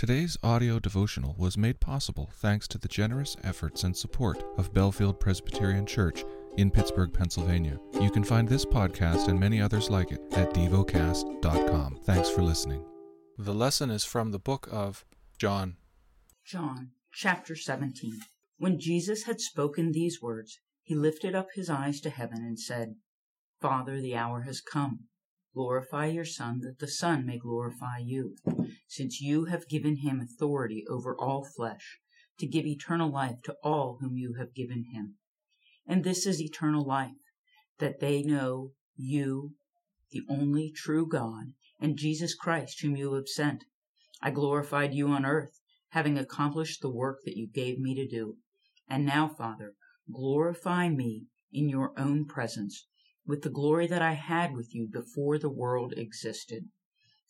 Today's audio devotional was made possible thanks to the generous efforts and support of Bellefield Presbyterian Church in Pittsburgh, Pennsylvania. You can find this podcast and many others like it at devocast.com. Thanks for listening. The lesson is from the book of John. John chapter 17. When Jesus had spoken these words, he lifted up his eyes to heaven and said, Father, the hour has come. Glorify your Son, that the Son may glorify you, since you have given him authority over all flesh, to give eternal life to all whom you have given him. And this is eternal life, that they know you, the only true God, and Jesus Christ, whom you have sent. I glorified you on earth, having accomplished the work that you gave me to do. And now, Father, glorify me in your own presence with the glory that I had with you before the world existed.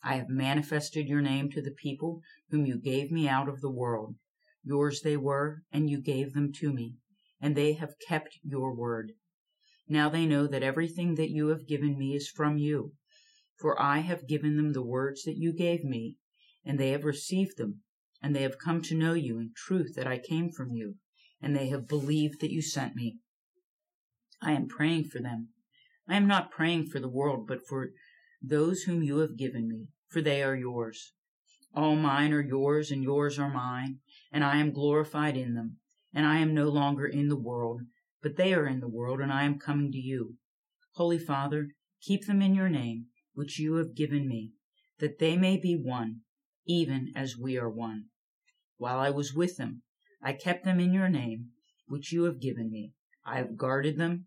I have manifested your name to the people whom you gave me out of the world. Yours they were, and you gave them to me, and they have kept your word. Now they know that everything that you have given me is from you. For I have given them the words that you gave me, and they have received them, and they have come to know you in truth that I came from you, and they have believed that you sent me. I am praying for them I am not praying for the world, but for those whom you have given me, for they are yours. All mine are yours, and yours are mine, and I am glorified in them. And I am no longer in the world, but they are in the world, and I am coming to you. Holy Father, keep them in your name, which you have given me, that they may be one, even as we are one. While I was with them, I kept them in your name, which you have given me. I have guarded them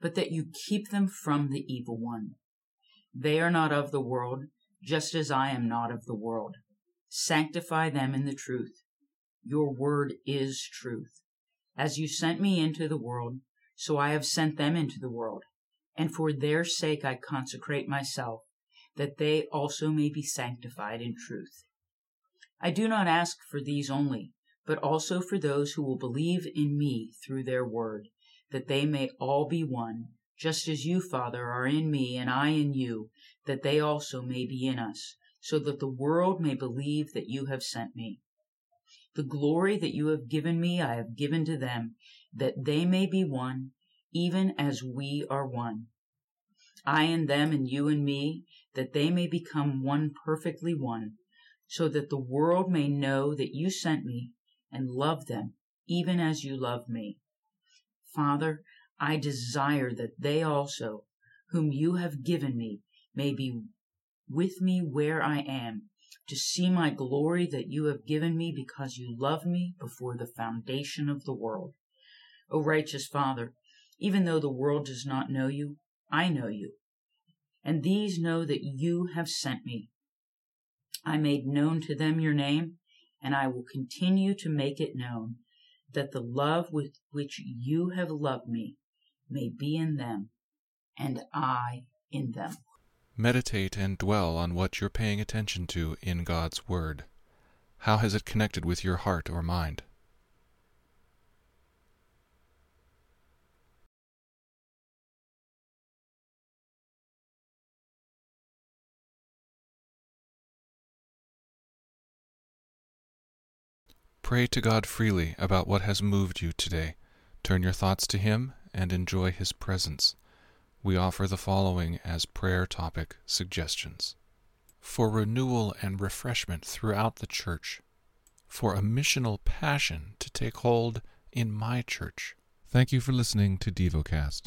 but that you keep them from the evil one. They are not of the world, just as I am not of the world. Sanctify them in the truth. Your word is truth. As you sent me into the world, so I have sent them into the world. And for their sake I consecrate myself, that they also may be sanctified in truth. I do not ask for these only, but also for those who will believe in me through their word that they may all be one, just as you, Father, are in me and I in you, that they also may be in us, so that the world may believe that you have sent me. The glory that you have given me I have given to them, that they may be one, even as we are one. I and them and you and me, that they may become one perfectly one, so that the world may know that you sent me and love them even as you love me. Father, I desire that they also, whom you have given me, may be with me where I am, to see my glory that you have given me because you loved me before the foundation of the world. O righteous Father, even though the world does not know you, I know you. And these know that you have sent me. I made known to them your name, and I will continue to make it known, that the love with which you have loved me may be in them, and I in them. Meditate and dwell on what you're paying attention to in God's Word. How has it connected with your heart or mind? Pray to God freely about what has moved you today. Turn your thoughts to Him and enjoy His presence. We offer the following as prayer topic suggestions for renewal and refreshment throughout the church, for a missional passion to take hold in my church. Thank you for listening to DevoCast.